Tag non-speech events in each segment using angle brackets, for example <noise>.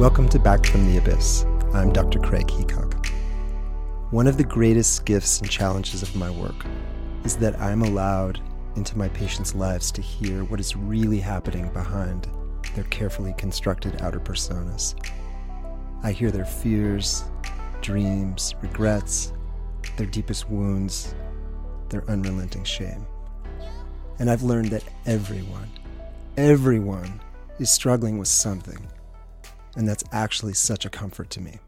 Welcome to Back from the Abyss. I'm Dr. Craig Heacock. One of the greatest gifts and challenges of my work is that I'm allowed into my patients' lives to hear what is really happening behind their carefully constructed outer personas. I hear their fears, dreams, regrets, their deepest wounds, their unrelenting shame. And I've learned that everyone, everyone is struggling with something. And that's actually such a comfort to me.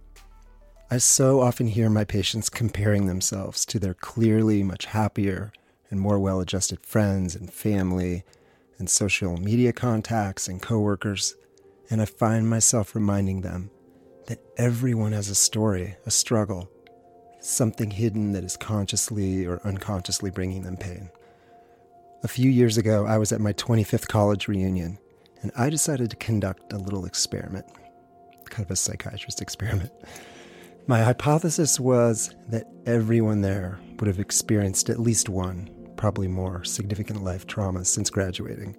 I so often hear my patients comparing themselves to their clearly much happier and more well adjusted friends and family and social media contacts and coworkers. And I find myself reminding them that everyone has a story, a struggle, something hidden that is consciously or unconsciously bringing them pain. A few years ago, I was at my 25th college reunion, and I decided to conduct a little experiment, kind of a psychiatrist experiment. My hypothesis was that everyone there would have experienced at least one, probably more, significant life traumas since graduating.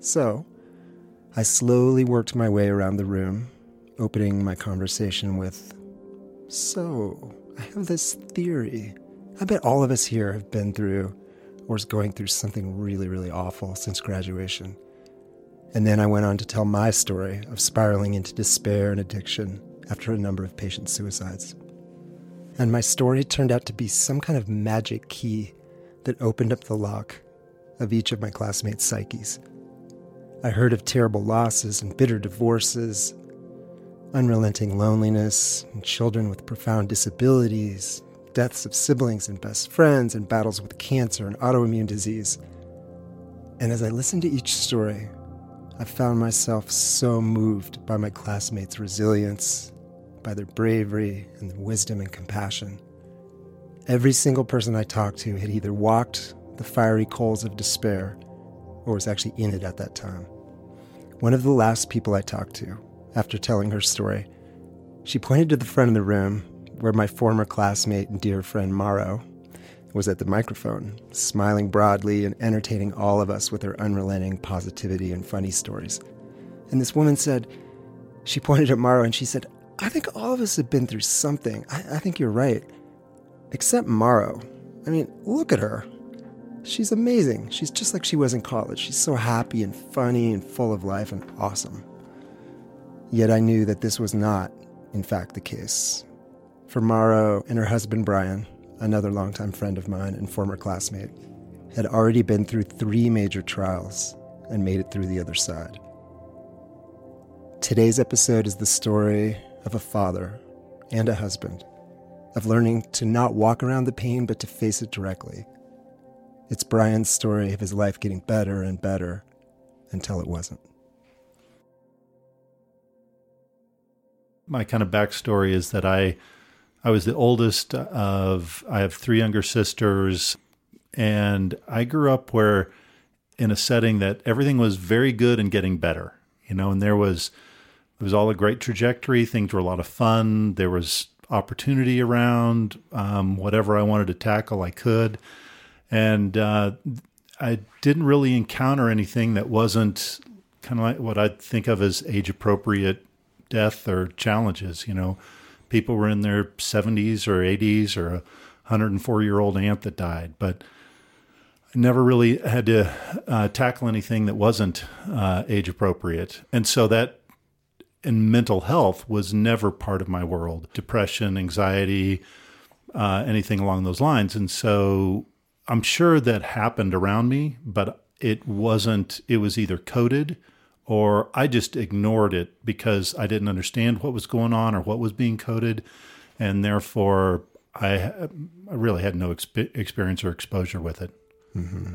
So, I slowly worked my way around the room, opening my conversation with So, I have this theory. I bet all of us here have been through or is going through something really, really awful since graduation. And then I went on to tell my story of spiraling into despair and addiction after a number of patient suicides. And my story turned out to be some kind of magic key that opened up the lock of each of my classmates' psyches. I heard of terrible losses and bitter divorces, unrelenting loneliness, and children with profound disabilities, deaths of siblings and best friends, and battles with cancer and autoimmune disease. And as I listened to each story, I found myself so moved by my classmates' resilience, by their bravery and their wisdom and compassion. Every single person I talked to had either walked the fiery coals of despair or was actually in it at that time. One of the last people I talked to, after telling her story, she pointed to the front of the room where my former classmate and dear friend Maro was at the microphone, smiling broadly and entertaining all of us with her unrelenting positivity and funny stories. And this woman said, she pointed at Maro and she said, I think all of us have been through something. I, I think you're right. Except Maro. I mean, look at her. She's amazing. She's just like she was in college. She's so happy and funny and full of life and awesome. Yet I knew that this was not, in fact, the case. For Maro and her husband Brian, another longtime friend of mine and former classmate, had already been through three major trials and made it through the other side. Today's episode is the story of a father and a husband, of learning to not walk around the pain but to face it directly. It's Brian's story of his life getting better and better until it wasn't. My kind of backstory is that I I was the oldest of, I have three younger sisters, and I grew up where, in a setting that everything was very good and getting better, you know, and there was, it was all a great trajectory. Things were a lot of fun. There was opportunity around. Um, whatever I wanted to tackle, I could. And uh, I didn't really encounter anything that wasn't kind of like what I'd think of as age appropriate death or challenges, you know people were in their 70s or 80s or a 104 year old aunt that died. But I never really had to uh, tackle anything that wasn't uh, age appropriate. And so that and mental health was never part of my world depression, anxiety, uh, anything along those lines. And so I'm sure that happened around me, but it wasn't, it was either coded or I just ignored it because I didn't understand what was going on or what was being coded, and therefore I, I really had no exp- experience or exposure with it. Mm-hmm.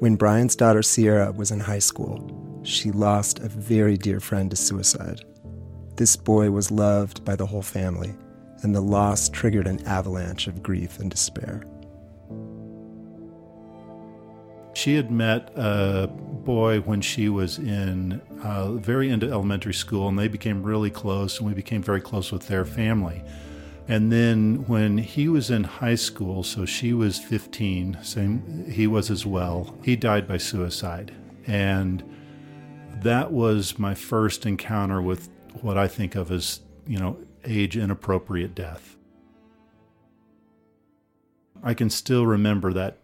When Brian's daughter Sierra was in high school, she lost a very dear friend to suicide. This boy was loved by the whole family, and the loss triggered an avalanche of grief and despair. She had met a boy when she was in uh, very into elementary school, and they became really close, and we became very close with their family. And then when he was in high school, so she was 15, same he was as well. He died by suicide, and that was my first encounter with what I think of as, you know, age inappropriate death. I can still remember that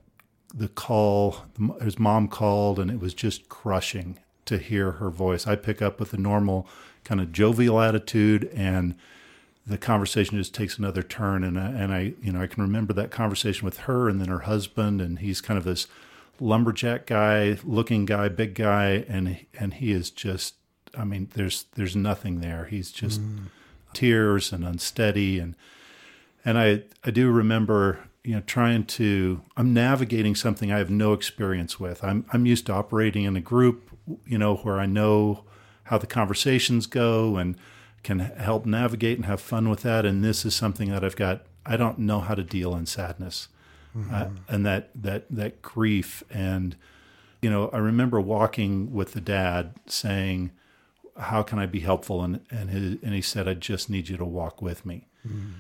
the call, his mom called, and it was just crushing to hear her voice. I pick up with a normal kind of jovial attitude, and the conversation just takes another turn. And I, and I, you know, I can remember that conversation with her, and then her husband, and he's kind of this lumberjack guy, looking guy, big guy, and and he is just, I mean, there's there's nothing there. He's just mm. tears and unsteady, and and I I do remember you know trying to i'm navigating something i have no experience with. I'm i'm used to operating in a group you know where i know how the conversations go and can help navigate and have fun with that. And this is something that i've got i don't know how to deal in sadness mm-hmm. uh, and that that that grief. And you know i remember walking with the dad saying how can i be helpful? And and, his, and he said i just need you to walk with me. Mm-hmm.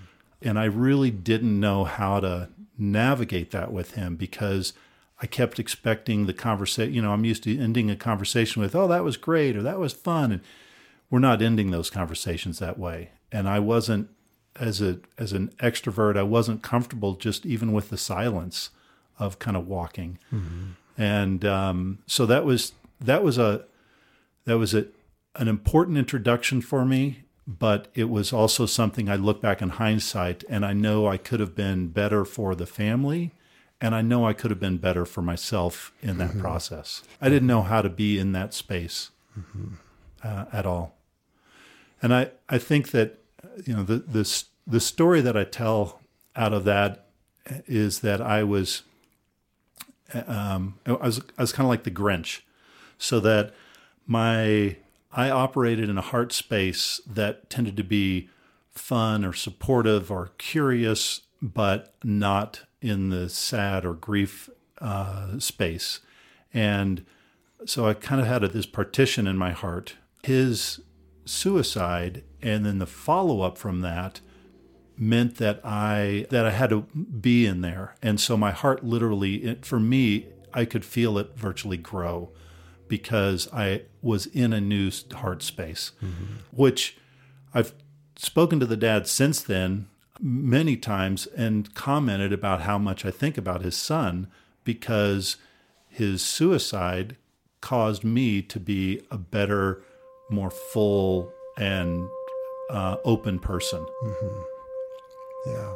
And i really didn't know how to navigate that with him because I kept expecting the conversation. You know, I'm used to ending a conversation with, oh, that was great or that was fun. And we're not ending those conversations that way. And I wasn't, as a as an extrovert, I wasn't comfortable just even with the silence of kind of walking. Mm-hmm. And um, so that was that was a that was a an important introduction for me but it was also something I look back in hindsight and I know I could have been better for the family and I know I could have been better for myself in that mm-hmm. process. I didn't know how to be in that space mm-hmm. uh, at all. And I, I think that, you know, the, this, the story that I tell out of that is that I was, um, I was, I was kind of like the Grinch so that my I operated in a heart space that tended to be fun or supportive or curious, but not in the sad or grief uh, space. And so I kind of had this partition in my heart. His suicide and then the follow up from that meant that I that I had to be in there. And so my heart literally it, for me I could feel it virtually grow because I was in a new heart space, mm-hmm. which I've spoken to the dad since then many times and commented about how much I think about his son because his suicide caused me to be a better, more full, and uh, open person. Mm-hmm. Yeah.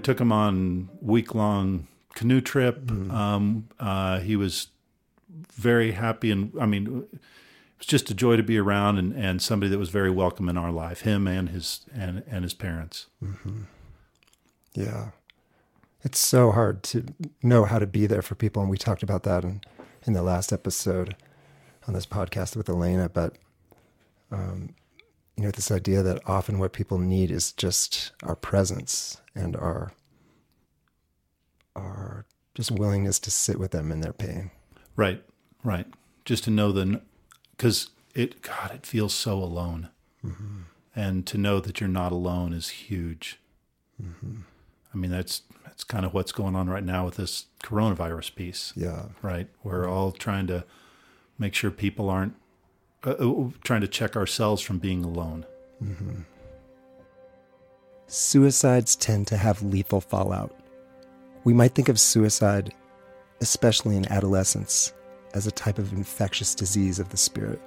We took him on week long canoe trip. Mm. Um, uh, he was very happy, and I mean, it was just a joy to be around, and, and somebody that was very welcome in our life. Him and his and and his parents. Mm-hmm. Yeah, it's so hard to know how to be there for people, and we talked about that in in the last episode on this podcast with Elena. But um, you know, this idea that often what people need is just our presence and our our just willingness to sit with them in their pain. Right, right. Just to know the, because it, God, it feels so alone, mm-hmm. and to know that you're not alone is huge. Mm-hmm. I mean, that's that's kind of what's going on right now with this coronavirus piece. Yeah, right. We're all trying to make sure people aren't uh, uh, trying to check ourselves from being alone. Mm-hmm. Suicides tend to have lethal fallout. We might think of suicide, especially in adolescence, as a type of infectious disease of the spirit.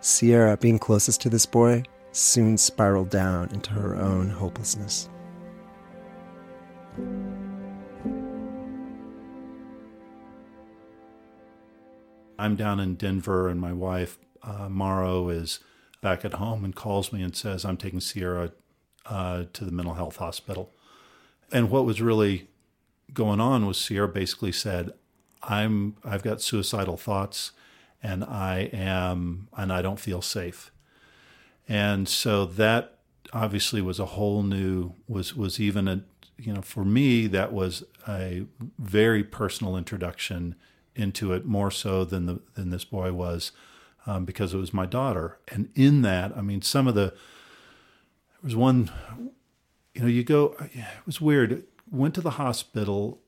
Sierra, being closest to this boy, soon spiraled down into her own hopelessness. I'm down in Denver, and my wife uh, Morrow is back at home and calls me and says, I'm taking Sierra uh, to the mental health hospital. And what was really going on was Sierra basically said, I'm I've got suicidal thoughts and I am and I don't feel safe. and so that obviously was a whole new was was even a you know for me that was a very personal introduction into it more so than the than this boy was um, because it was my daughter and in that I mean some of the there was one you know you go it was weird went to the hospital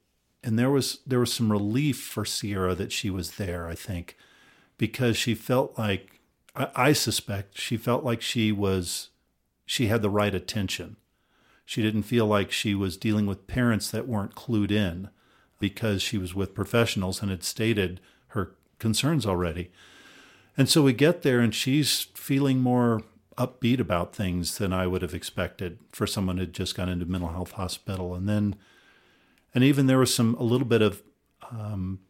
and there was there was some relief for Sierra that she was there I think because she felt like I, I suspect she felt like she was she had the right attention. She didn't feel like she was dealing with parents that weren't clued in because she was with professionals and had stated her concerns already. And so we get there and she's feeling more upbeat about things than I would have expected for someone who had just gone into mental health hospital. And then, and even there was some, a little bit of, um,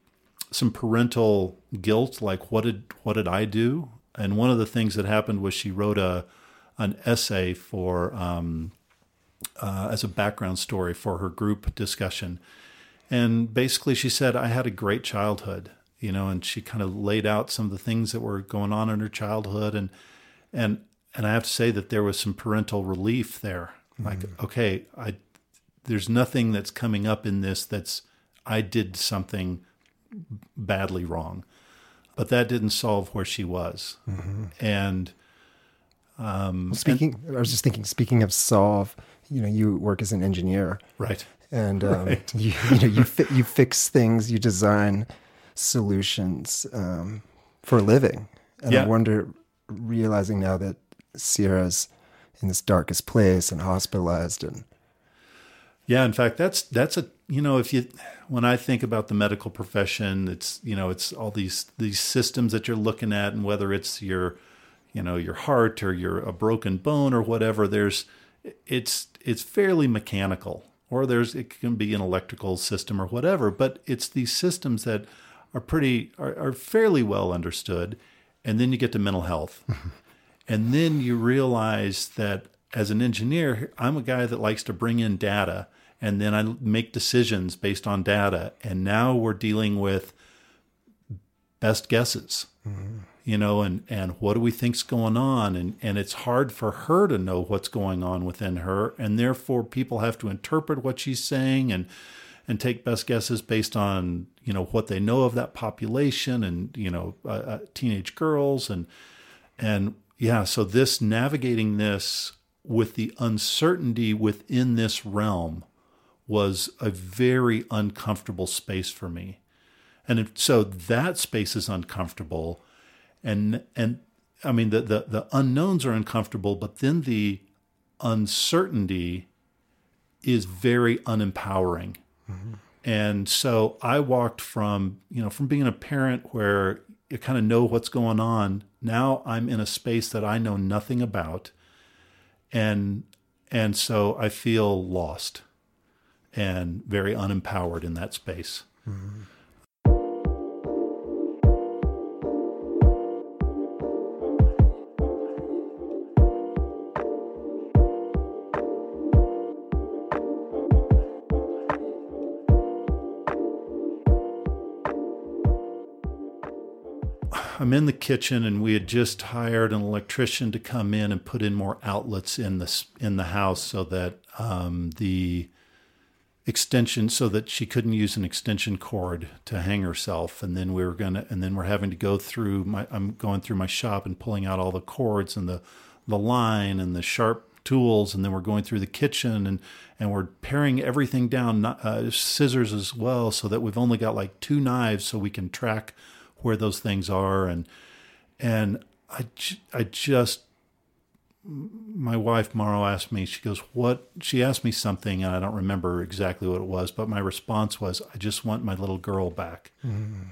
some parental guilt, like what did, what did I do? And one of the things that happened was she wrote a, an essay for um, uh, as a background story for her group discussion, and basically she said I had a great childhood, you know, and she kind of laid out some of the things that were going on in her childhood, and and and I have to say that there was some parental relief there. Like, mm-hmm. okay, I there's nothing that's coming up in this that's I did something badly wrong, but that didn't solve where she was, mm-hmm. and um, speaking, and, I was just thinking. Speaking of solve, you know, you work as an engineer, right? And um, <laughs> right. <laughs> You, you know, you fi- you fix things, you design solutions um, for a living. And yeah. I wonder, realizing now that Sierra's in this darkest place and hospitalized, and yeah, in fact, that's that's a you know, if you when I think about the medical profession, it's you know, it's all these these systems that you're looking at, and whether it's your you know your heart or your a broken bone or whatever there's it's it's fairly mechanical or there's it can be an electrical system or whatever but it's these systems that are pretty are, are fairly well understood. And then you get to mental health <laughs> and then you realize that as an engineer i'm a guy that likes to bring in data and then i make decisions based on data and now we're dealing with best guesses mm-hmm you know, and, and what do we think's going on? And, and it's hard for her to know what's going on within her. And therefore people have to interpret what she's saying and, and take best guesses based on, you know, what they know of that population and, you know, uh, uh, teenage girls and, and yeah, so this navigating this with the uncertainty within this realm was a very uncomfortable space for me. And so that space is uncomfortable and and I mean the the, the unknowns are uncomfortable, but then the uncertainty is very unempowering. Mm-hmm. And so I walked from, you know, from being a parent where you kind of know what's going on. Now I'm in a space that I know nothing about. And and so I feel lost and very unempowered in that space. Mm-hmm. I'm in the kitchen and we had just hired an electrician to come in and put in more outlets in the in the house so that um, the extension so that she couldn't use an extension cord to hang herself. And then we were going to and then we're having to go through my I'm going through my shop and pulling out all the cords and the the line and the sharp tools. And then we're going through the kitchen and and we're paring everything down uh, scissors as well so that we've only got like two knives so we can track where those things are. And and I I just my wife Morrow asked me she goes what? She asked me something and I don't remember exactly what it was but my response was I just want my little girl back. Mm.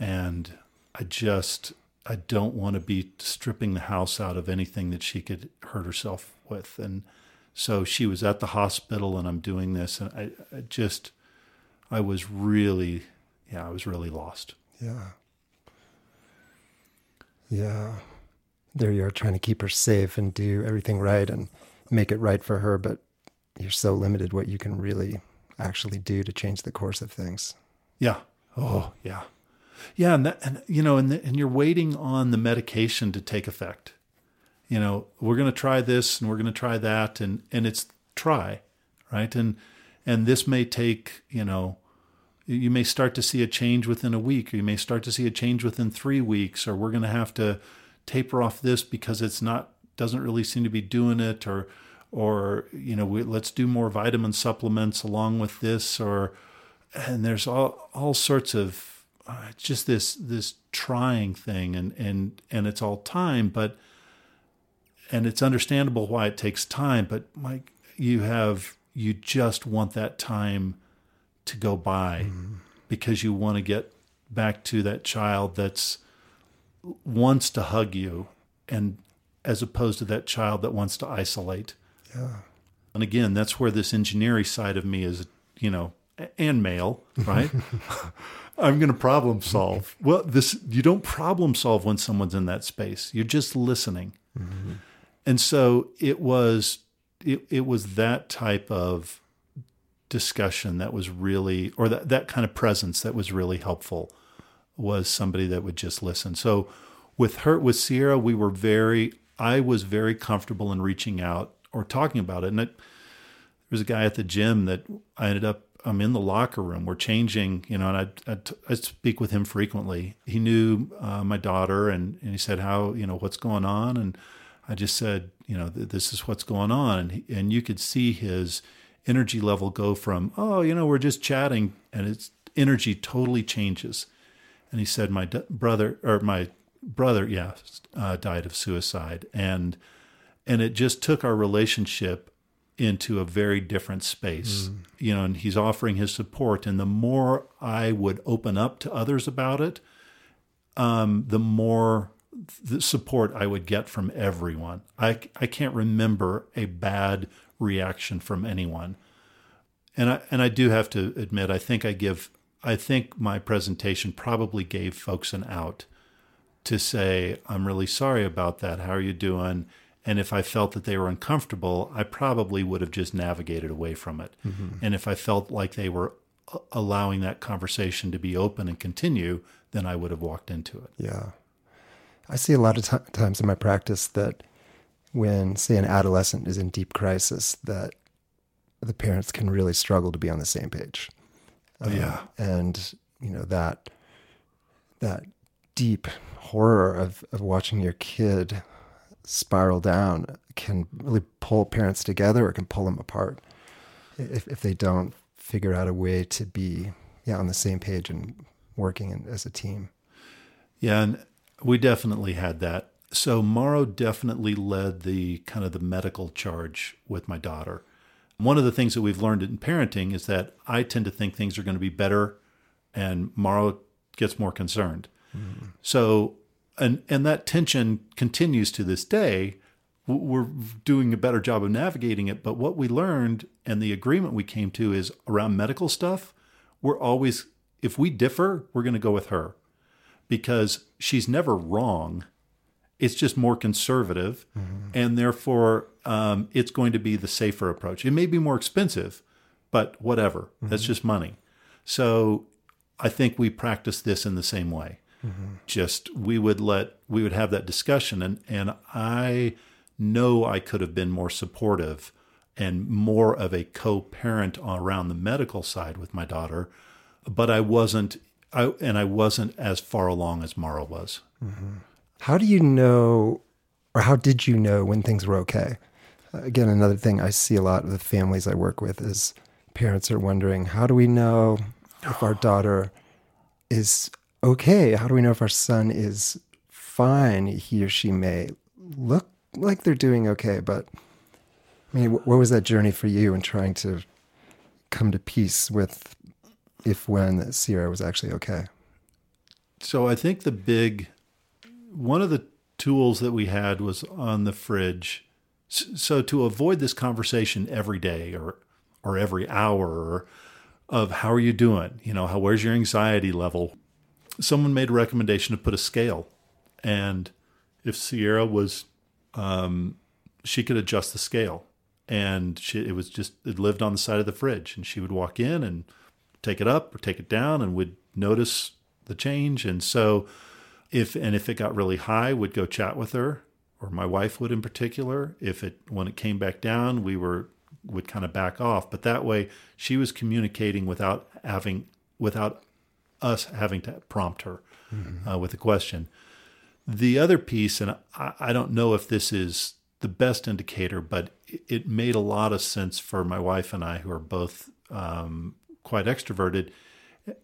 and I just I don't want to be stripping the house out of anything that she could hurt herself with. And so she was at the hospital and I'm doing this and I, I just I was really yeah I was really lost. Yeah yeah. There you are trying to keep her safe and do everything right and make it right for her, but you're so limited what you can really actually do to change the course of things. Yeah. Oh, yeah. Yeah, and that, and you know, and the, and you're waiting on the medication to take effect. you know, we're going to try this and we're going to try that. And, and it's try, right? And, and this may take, you know, you may start to see a change within a week, or you may start to see a change within three weeks, or we're going to have to taper off this because it's not doesn't really seem to be doing it, or or you know we, let's do more vitamin supplements along with this, or and there's all all sorts of uh, just this this trying thing, and and and it's all time, but and it's understandable why it takes time, but Mike, you have you just want that time to go by mm. because you want to get back to that child that's wants to hug you and as opposed to that child that wants to isolate. Yeah. And again, that's where this engineering side of me is, you know, and male, right? <laughs> I'm going to problem solve. Well, this you don't problem solve when someone's in that space. You're just listening. Mm-hmm. And so it was it, it was that type of discussion that was really, or that, that kind of presence that was really helpful was somebody that would just listen. So with her, with Sierra, we were very, I was very comfortable in reaching out or talking about it. And it, there was a guy at the gym that I ended up, I'm in the locker room. We're changing, you know, and I, I, speak with him frequently. He knew uh, my daughter and, and he said, how, you know, what's going on? And I just said, you know, this is what's going on. And, he, and you could see his, energy level go from, oh, you know, we're just chatting, and its energy totally changes. And he said, my brother, or my brother, yeah, uh, died of suicide. And, and it just took our relationship into a very different space, mm. you know, and he's offering his support. And the more I would open up to others about it, um, the more the support I would get from everyone. I, I can't remember a bad reaction from anyone. And I and I do have to admit, I think I give I think my presentation probably gave folks an out to say, I'm really sorry about that. How are you doing? And if I felt that they were uncomfortable, I probably would have just navigated away from it. Mm-hmm. And if I felt like they were uh, allowing that conversation to be open and continue, then I would have walked into it. Yeah. I see a lot of t- times in my practice that when, say, an adolescent is in deep crisis, that the parents can really struggle to be on the same page. Oh, yeah, um, and you know that that deep horror of of watching your kid spiral down can really pull parents together or can pull them apart if if they don't figure out a way to be yeah on the same page and working in, as a team. Yeah, and we definitely had that so Morrow definitely led the kind of the medical charge with my daughter. One of the things that we've learned in parenting is that I tend to think things are going to be better and Morrow gets more concerned. Mm-hmm. So and and that tension continues to this day. We're doing a better job of navigating it, but what we learned and the agreement we came to is around medical stuff, we're always if we differ, we're going to go with her because she's never wrong it's just more conservative, mm-hmm. and therefore um, it's going to be the safer approach. It may be more expensive, but whatever. Mm-hmm. That's just money. So I think we practice this in the same way. Mm-hmm. Just we would let we would have that discussion, and and I know I could have been more supportive and more of a co-parent around the medical side with my daughter, but I wasn't. I and I wasn't as far along as Mara was. Mm-hmm. How do you know, or how did you know when things were okay? Again, another thing I see a lot of the families I work with is parents are wondering, how do we know if our daughter is okay? How do we know if our son is fine? He or she may look like they're doing okay, but I mean, what was that journey for you in trying to come to peace with if when Sierra was actually okay? So I think the big one of the tools that we had was on the fridge. So to avoid this conversation every day or or every hour of how are you doing, you know, how where's your anxiety level? Someone made a recommendation to put a scale, and if Sierra was, um, she could adjust the scale, and she, it was just it lived on the side of the fridge, and she would walk in and take it up or take it down, and would notice the change, and so if and if it got really high, would go chat with her or my wife would in particular. If it when it came back down, we were would kind of back off. But that way, she was communicating without having without us having to prompt her mm-hmm. uh, with a question. The other piece, and I, I, don't know if this is the best indicator, but it, it, made a lot of sense for my wife and I, who are both um, quite extroverted,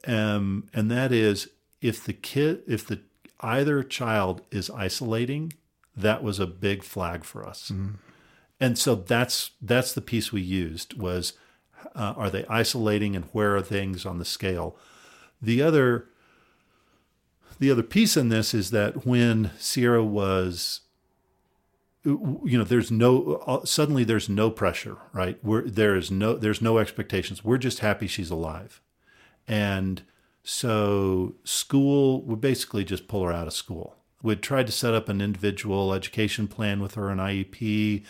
um, and that is if the kid, if the either child is isolating, that was a big flag for us. Mm-hmm. And so that's that's the piece we used was uh, are they isolating and where are things on the scale? The other the other piece in this is that when Sierra was you know there's no uh, suddenly there's no pressure right We're, there is no there's no expectations we're just happy she's alive and so school would basically just pull her out of school we'd tried to set up an individual education plan with her an iep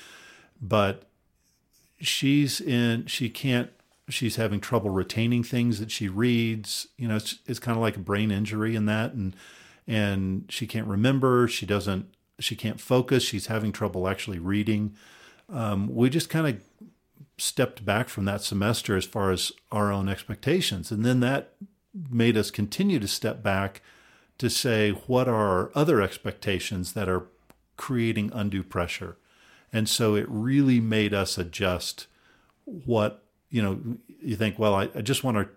but she's in she can't she's having trouble retaining things that she reads. You know, it's, it's kind of like a brain injury in that, and and she can't remember. She doesn't. She can't focus. She's having trouble actually reading. Um, we just kind of stepped back from that semester as far as our own expectations, and then that made us continue to step back to say what are our other expectations that are creating undue pressure. And so it really made us adjust what you know, you think, well, I, I just want our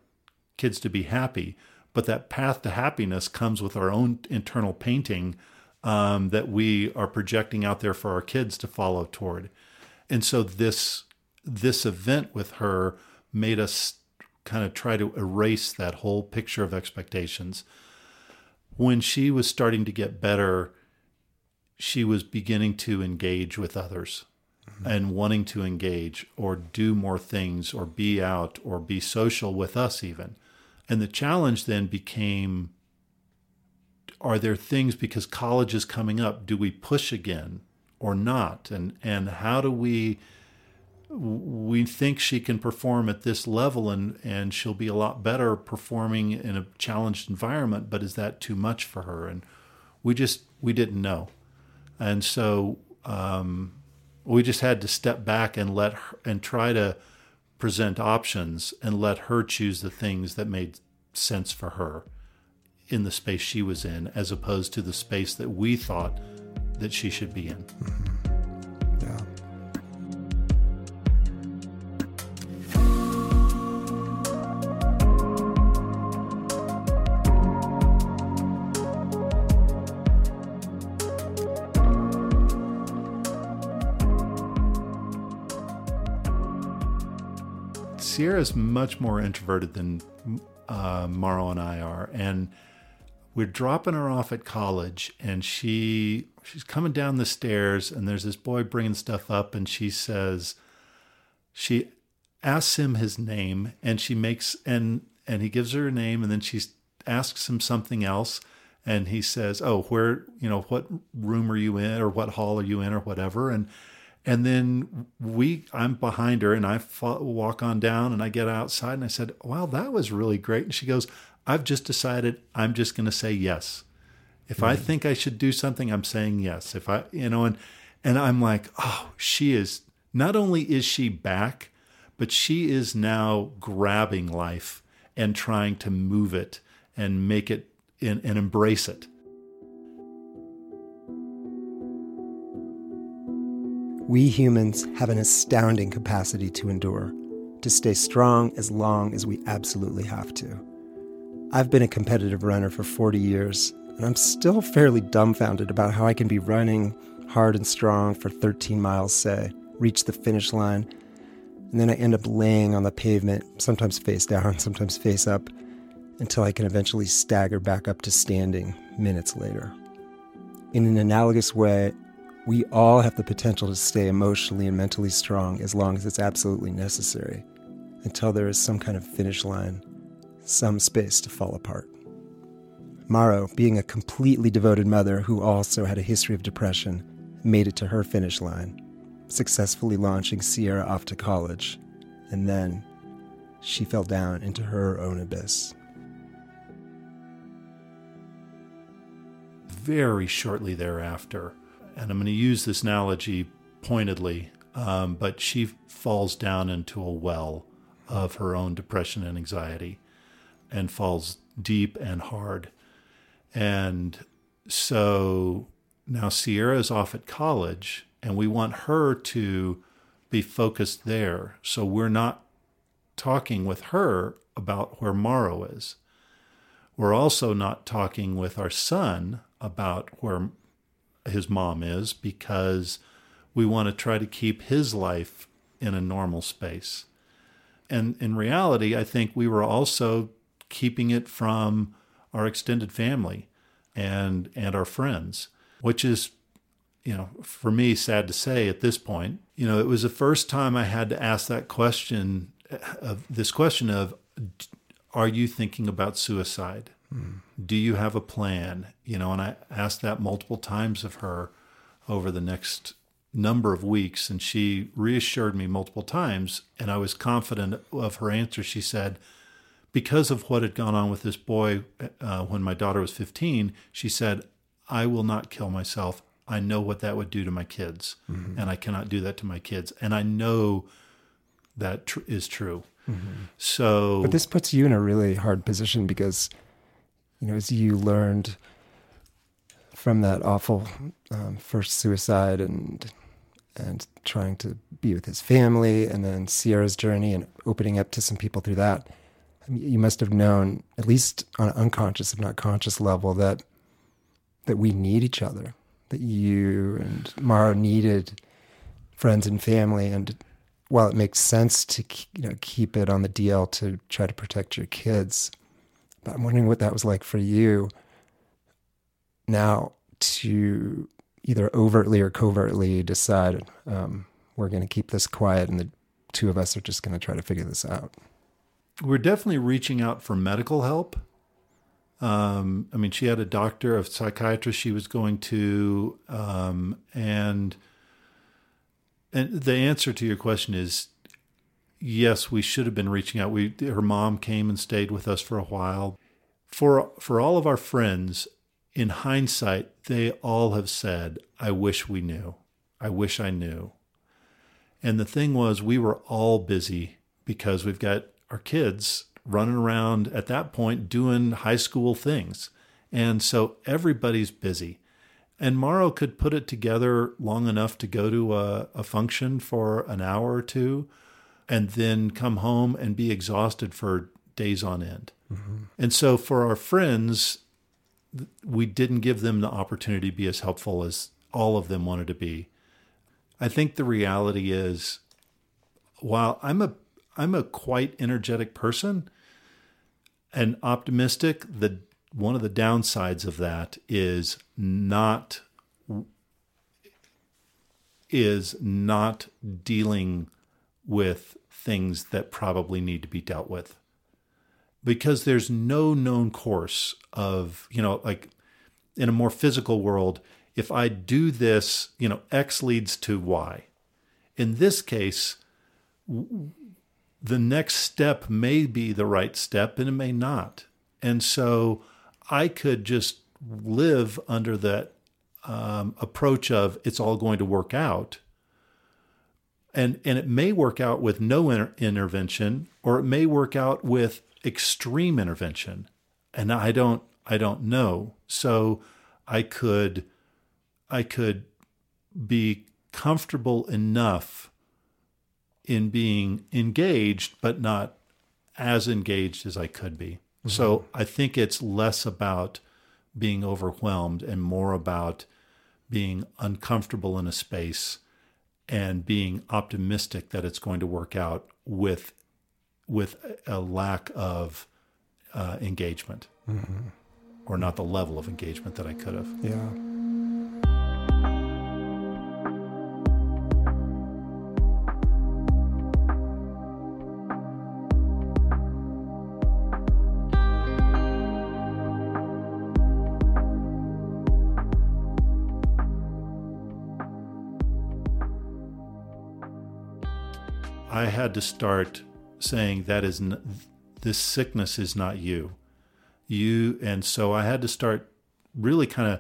kids to be happy, but that path to happiness comes with our own internal painting um, that we are projecting out there for our kids to follow toward. And so this this event with her made us kind of try to erase that whole picture of expectations. When she was starting to get better, she was beginning to engage with others mm-hmm. and wanting to engage or do more things or be out or be social with us, even. And the challenge then became are there things because college is coming up, do we push again or not? And, and how do we we think she can perform at this level and, and she'll be a lot better performing in a challenged environment, but is that too much for her? And we just we didn't know. And so um, we just had to step back and let her and try to present options and let her choose the things that made sense for her in the space she was in as opposed to the space that we thought that she should be in. Mm-hmm. Sierra is much more introverted than uh, Maro and I are, and we're dropping her off at college, and she she's coming down the stairs, and there's this boy bringing stuff up, and she says, she asks him his name, and she makes and and he gives her a name, and then she asks him something else, and he says, "Oh, where you know what room are you in, or what hall are you in, or whatever," and and then we, I'm behind her and I walk on down and I get outside and I said, wow, that was really great. And she goes, I've just decided I'm just going to say yes. If mm-hmm. I think I should do something, I'm saying yes. If I, you know, and, and I'm like, oh, she is, not only is she back, but she is now grabbing life and trying to move it and make it and, and embrace it. We humans have an astounding capacity to endure, to stay strong as long as we absolutely have to. I've been a competitive runner for 40 years, and I'm still fairly dumbfounded about how I can be running hard and strong for 13 miles, say, reach the finish line, and then I end up laying on the pavement, sometimes face down, <laughs> sometimes face up, until I can eventually stagger back up to standing minutes later. In an analogous way, we all have the potential to stay emotionally and mentally strong as long as it's absolutely necessary, until there is some kind of finish line, some space to fall apart. Maro, being a completely devoted mother who also had a history of depression, made it to her finish line, successfully launching Sierra off to college, and then she fell down into her own abyss. Very shortly thereafter, and I'm going to use this analogy pointedly, um, but she falls down into a well of her own depression and anxiety and falls deep and hard. And so now Sierra is off at college, and we want her to be focused there. So we're not talking with her about where Morrow is. We're also not talking with our son about where his mom is because we want to try to keep his life in a normal space. And in reality, I think we were also keeping it from our extended family and and our friends, which is you know, for me sad to say at this point. You know, it was the first time I had to ask that question of this question of are you thinking about suicide? Do you have a plan? You know, and I asked that multiple times of her over the next number of weeks, and she reassured me multiple times, and I was confident of her answer. She said, because of what had gone on with this boy uh, when my daughter was 15, she said, I will not kill myself. I know what that would do to my kids, mm-hmm. and I cannot do that to my kids. And I know that tr- is true. Mm-hmm. So, but this puts you in a really hard position because, you know, as you learned from that awful um, first suicide and and trying to be with his family, and then Sierra's journey and opening up to some people through that, I mean, you must have known, at least on an unconscious, if not conscious level, that that we need each other, that you and Mara needed friends and family, and while it makes sense to you know keep it on the DL to try to protect your kids, but I'm wondering what that was like for you now to either overtly or covertly decide um, we're going to keep this quiet and the two of us are just going to try to figure this out. We're definitely reaching out for medical help. Um, I mean, she had a doctor, a psychiatrist she was going to, um, and and the answer to your question is yes, we should have been reaching out. We her mom came and stayed with us for a while. For for all of our friends, in hindsight, they all have said, I wish we knew. I wish I knew. And the thing was, we were all busy because we've got our kids running around at that point doing high school things. And so everybody's busy. And Morrow could put it together long enough to go to a, a function for an hour or two and then come home and be exhausted for days on end. Mm-hmm. And so for our friends, we didn't give them the opportunity to be as helpful as all of them wanted to be. I think the reality is while I'm a I'm a quite energetic person and optimistic, the one of the downsides of that is not is not dealing with things that probably need to be dealt with because there's no known course of you know like in a more physical world if i do this you know x leads to y in this case the next step may be the right step and it may not and so I could just live under that um, approach of it's all going to work out. And, and it may work out with no inter- intervention, or it may work out with extreme intervention. And I don't, I don't know. So I could, I could be comfortable enough in being engaged, but not as engaged as I could be. Mm-hmm. So I think it's less about being overwhelmed and more about being uncomfortable in a space and being optimistic that it's going to work out with with a lack of uh, engagement mm-hmm. or not the level of engagement that I could have. Yeah. I had to start saying that is n- this sickness is not you. You and so I had to start really kind of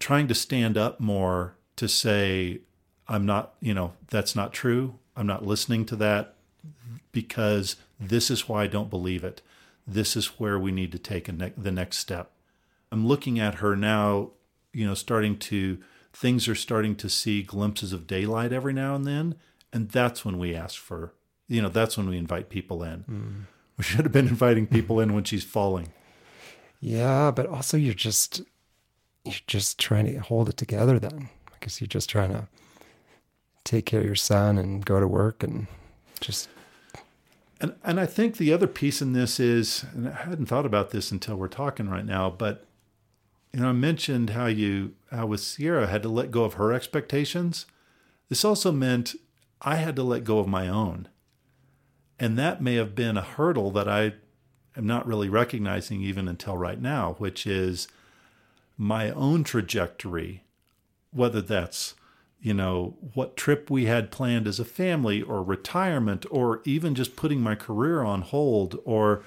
trying to stand up more to say, I'm not, you know, that's not true. I'm not listening to that because this is why I don't believe it. This is where we need to take ne- the next step. I'm looking at her now, you know, starting to, things are starting to see glimpses of daylight every now and then. And that's when we ask for, you know, that's when we invite people in. Mm. We should have been inviting people in when she's falling. Yeah, but also you're just, you're just trying to hold it together then. I guess you're just trying to take care of your son and go to work and just and and I think the other piece in this is, and I hadn't thought about this until we're talking right now, but you know, I mentioned how you how with Sierra had to let go of her expectations. This also meant I had to let go of my own. And that may have been a hurdle that I am not really recognizing even until right now, which is my own trajectory, whether that's you know, what trip we had planned as a family or retirement or even just putting my career on hold or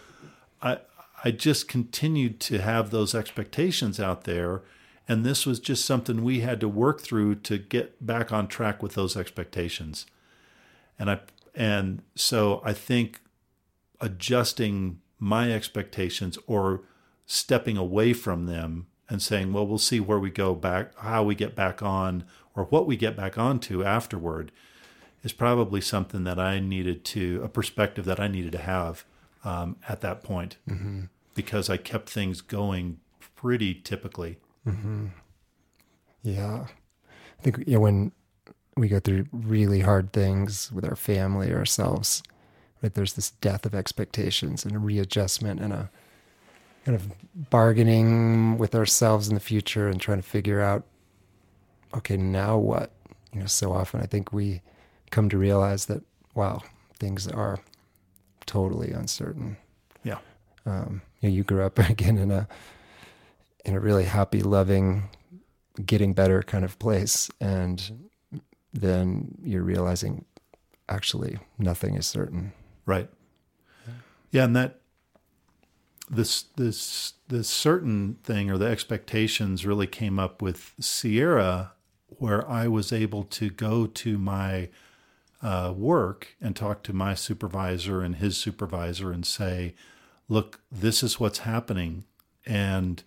I I just continued to have those expectations out there and this was just something we had to work through to get back on track with those expectations. And I and so I think adjusting my expectations or stepping away from them and saying, well, we'll see where we go back, how we get back on, or what we get back onto afterward is probably something that I needed to, a perspective that I needed to have um, at that point mm-hmm. because I kept things going pretty typically. Mm-hmm. Yeah. I think, know, when we go through really hard things with our family or ourselves, right, there's this death of expectations and a readjustment and a, kind of bargaining with ourselves in the future and trying to figure out, okay, now what? You know, so often I think we come to realize that, wow, things are totally uncertain. Yeah. Um, you, know, you grew up <laughs> again in a in a really happy, loving, getting better kind of place, and then you're realizing actually nothing is certain. Right. Yeah, and that this this this certain thing or the expectations really came up with Sierra, where I was able to go to my uh, work and talk to my supervisor and his supervisor and say, "Look, this is what's happening," and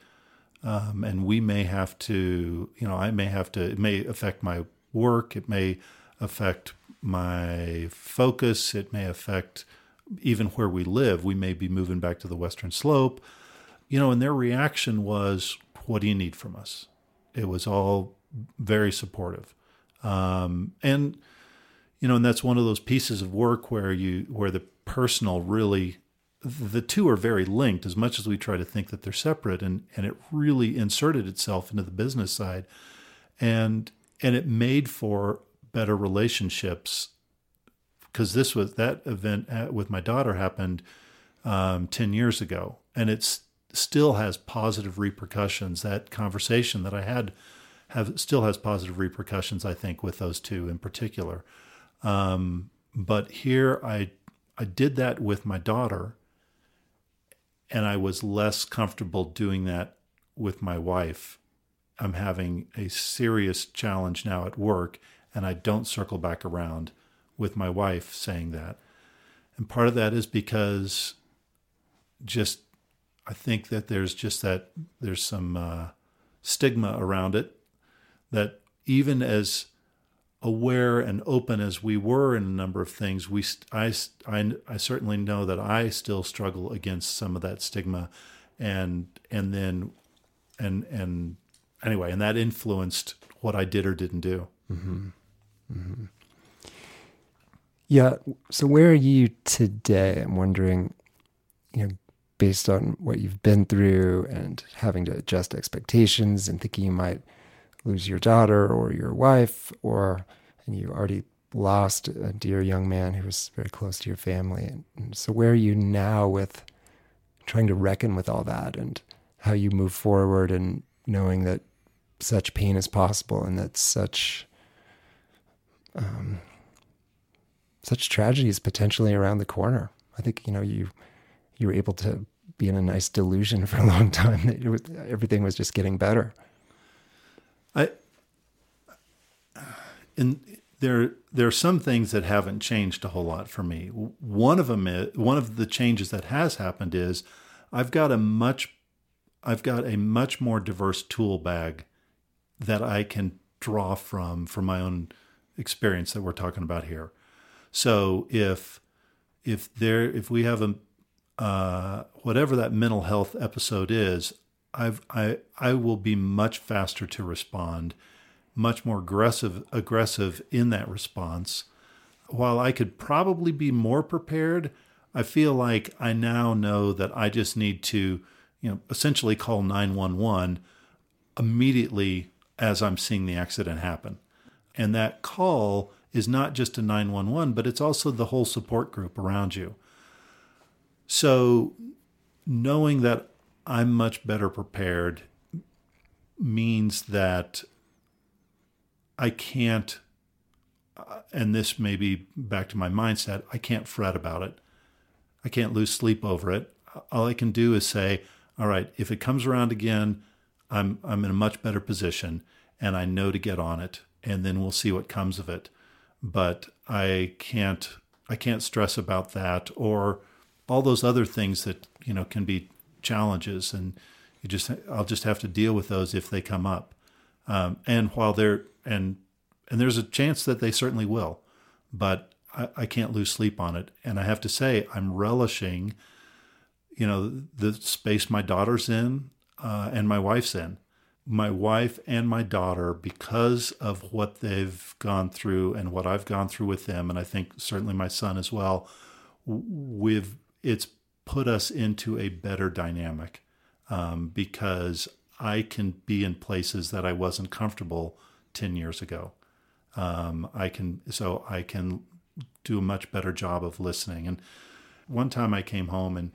um, and we may have to, you know, I may have to. It may affect my work. It may affect my focus. It may affect even where we live, we may be moving back to the Western Slope. You know, and their reaction was, What do you need from us? It was all very supportive. Um, and, you know, and that's one of those pieces of work where you, where the personal really, the two are very linked as much as we try to think that they're separate and, and it really inserted itself into the business side. And, and it made for better relationships because this was that event with my daughter happened um, 10 years ago and it still has positive repercussions. That conversation that i had have still has positive repercussions i think with those two in particular. Um, but here i i did that with my daughter and i was less comfortable doing that with my wife i'm having a serious challenge now at work and i don't circle back around with my wife saying that. And part of that is because just I think that there's just that there's some uh, stigma around it that even as aware and open as we were in a number of things, we I, I, I certainly know that I still struggle against some of that stigma, and and then and and anyway, and that influenced what I did or didn't do. Mm-hmm. Mm-hmm. Yeah. So where are you today? I'm wondering, you know, based on what you've been through and having to adjust expectations and thinking you might lose your daughter or your wife or and you already lost a dear young man who was very close to your family. And, so where are you now with trying to reckon with all that and how you move forward and knowing that such pain as possible and that such um, such tragedy is potentially around the corner. I think you know you you were able to be in a nice delusion <laughs> for a long time that was, everything was just getting better. I in there there are some things that haven't changed a whole lot for me. One of them is, one of the changes that has happened is I've got a much I've got a much more diverse tool bag that I can draw from for my own experience that we're talking about here. So if if there if we have a uh, whatever that mental health episode is, I've I I will be much faster to respond, much more aggressive aggressive in that response. While I could probably be more prepared, I feel like I now know that I just need to, you know, essentially call 911 immediately as I'm seeing the accident happen. And that call is not just a 911, but it's also the whole support group around you. So knowing that I'm much better prepared means that I can't, uh, and this may be back to my mindset, I can't fret about it. I can't lose sleep over it. All I can do is say, all right, if it comes around again, I'm I'm in a much better position and I know to get on it and then we'll see what comes of it. But I can't I can't stress about that or all those other things that, you know, can be challenges and you just I'll just have to deal with those if they come up. Um, and while they're and and there's a chance that they certainly will, but I, I can't lose sleep on it. And I have to say, I'm relishing, you know, the space my daughter's in uh, and my wife's in. My wife and my daughter, because of what they've gone through and what I've gone through with them, and I think certainly my son as well, we've it's put us into a better dynamic um, because I can be in places that I wasn't comfortable 10 years ago. Um, I can, so I can do a much better job of listening. And one time I came home and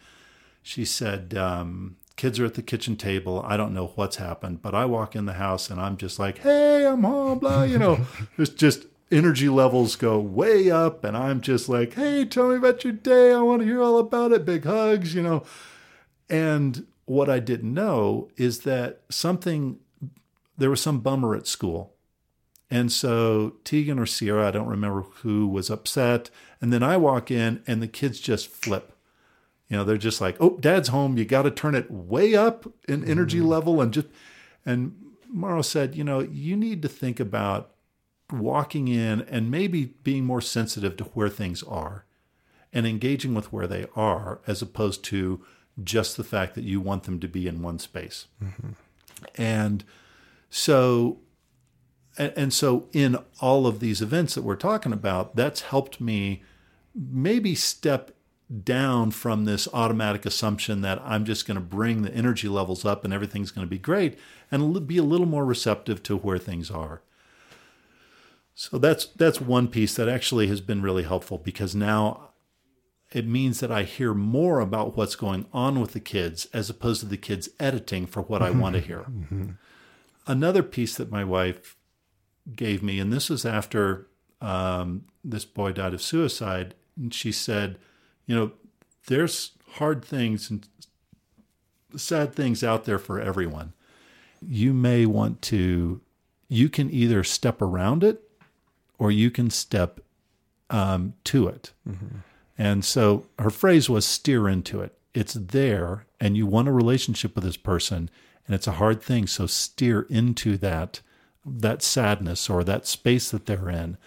she said, um, kids are at the kitchen table. I don't know what's happened, but I walk in the house and I'm just like, hey, I'm home, blah, you know, <laughs> there's just energy levels go way up. And I'm just like, hey, tell me about your day. I want to hear all about it. Big hugs, you know. And what I didn't know is that something, there was some bummer at school and so Tegan or Sierra, I don't remember who, was upset. And then I walk in and the kids just flip. You know, they're just like, oh, dad's home. You got to turn it way up in energy mm-hmm. level. And just, and Morrow said, you know, you need to think about walking in and maybe being more sensitive to where things are and engaging with where they are as opposed to just the fact that you want them to be in one space. Mm-hmm. And so and, and so in all of these events that we're talking about, that's helped me maybe step down from this automatic assumption that I'm just going to bring the energy levels up and everything's going to be great and be a little more receptive to where things are. So that's that's one piece that actually has been really helpful because now it means that I hear more about what's going on with the kids as opposed to the kids editing for what I want to hear. Mm-hmm. Another piece that my wife gave me, and this was after um, this boy died of suicide. And she said, You know, there's hard things and sad things out there for everyone. You may want to, you can either step around it or you can step um, to it. Mm-hmm. And so her phrase was steer into it. It's there, and you want a relationship with this person, and it's a hard thing. So steer into that that sadness or that space that they're in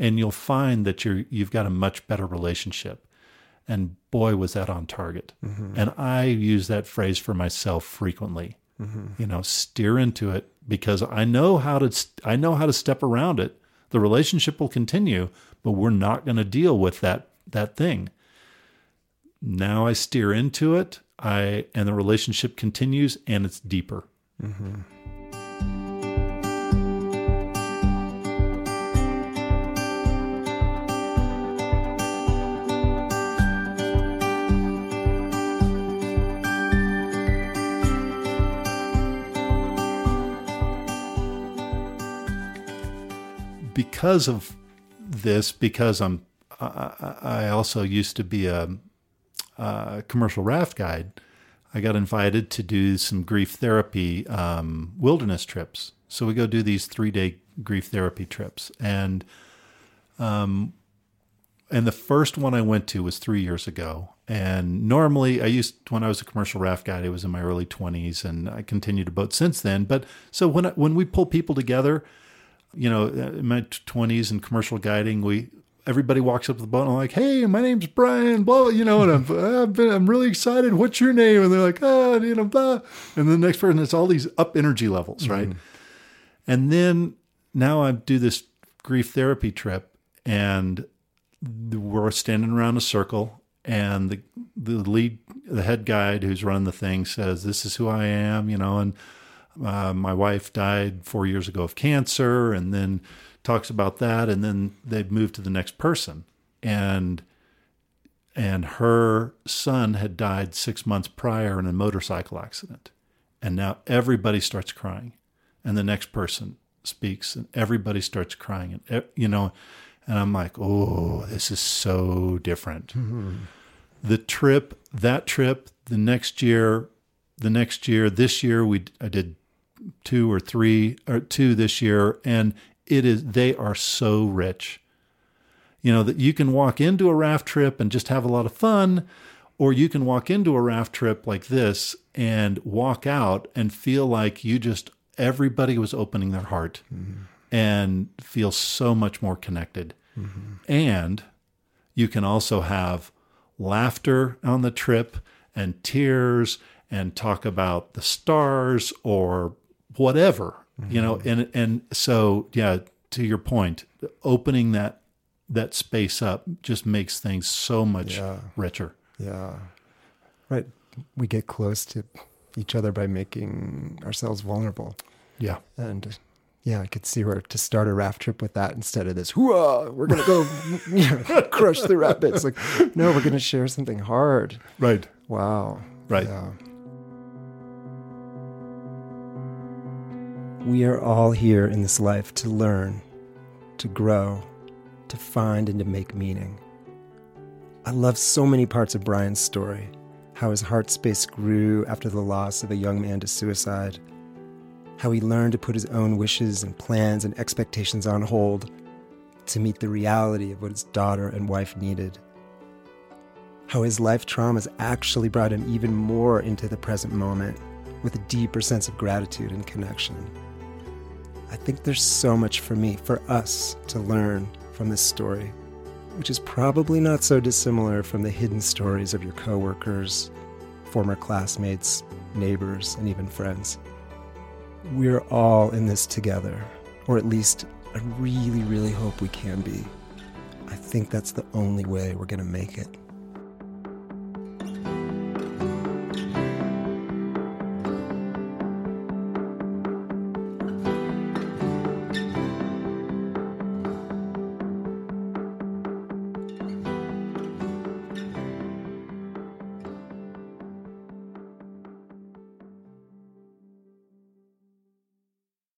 and you'll find that you're you've got a much better relationship and boy was that on target mm-hmm. and i use that phrase for myself frequently mm-hmm. you know steer into it because i know how to i know how to step around it the relationship will continue but we're not going to deal with that that thing now i steer into it i and the relationship continues and it's deeper mm-hmm. Because of this, because I'm, I, I also used to be a, a, commercial raft guide. I got invited to do some grief therapy um, wilderness trips So we go do these three day grief therapy trips, and um, and the first one I went to was three years ago. And normally, I used when I was a commercial raft guide, it was in my early twenties, and I continued to boat since then. But so when I, when we pull people together, you know, in my twenties and commercial guiding, we everybody walks up to the boat and I'm like, "Hey, my name's Brian." Blah, you know, and I'm <laughs> I've been, I'm really excited. What's your name? And they're like, "Oh, you know, blah." And the next person, it's all these up energy levels, right? Mm-hmm. And then now I do this grief therapy trip, and we're standing around a circle, and the the lead, the head guide who's run the thing says, "This is who I am," you know, and uh, my wife died four years ago of cancer, and then talks about that, and then they move to the next person, and and her son had died six months prior in a motorcycle accident, and now everybody starts crying, and the next person speaks, and everybody starts crying, and you know, and I'm like, oh, this is so different. Mm-hmm. The trip, that trip, the next year, the next year, this year we I did two or three or two this year, and it is they are so rich. You know that you can walk into a raft trip and just have a lot of fun, or you can walk into a raft trip like this and walk out and feel like you just everybody was opening their heart mm-hmm. and feel so much more connected. Mm-hmm. And you can also have laughter on the trip and tears and talk about the stars or whatever mm-hmm. you know mm-hmm. and and so yeah to your point opening that that space up just makes things so much yeah. richer yeah right we get close to each other by making ourselves vulnerable yeah and yeah, I could see where to start a raft trip with that instead of this, Hooah, we're going to go <laughs> you know, <laughs> crush the rapids. Like, no, we're going to share something hard. Right. Wow. Right. Yeah. We are all here in this life to learn, to grow, to find, and to make meaning. I love so many parts of Brian's story how his heart space grew after the loss of a young man to suicide, how he learned to put his own wishes and plans and expectations on hold to meet the reality of what his daughter and wife needed, how his life traumas actually brought him even more into the present moment with a deeper sense of gratitude and connection. I think there's so much for me, for us, to learn from this story, which is probably not so dissimilar from the hidden stories of your coworkers, former classmates, neighbors, and even friends. We're all in this together, or at least I really, really hope we can be. I think that's the only way we're going to make it.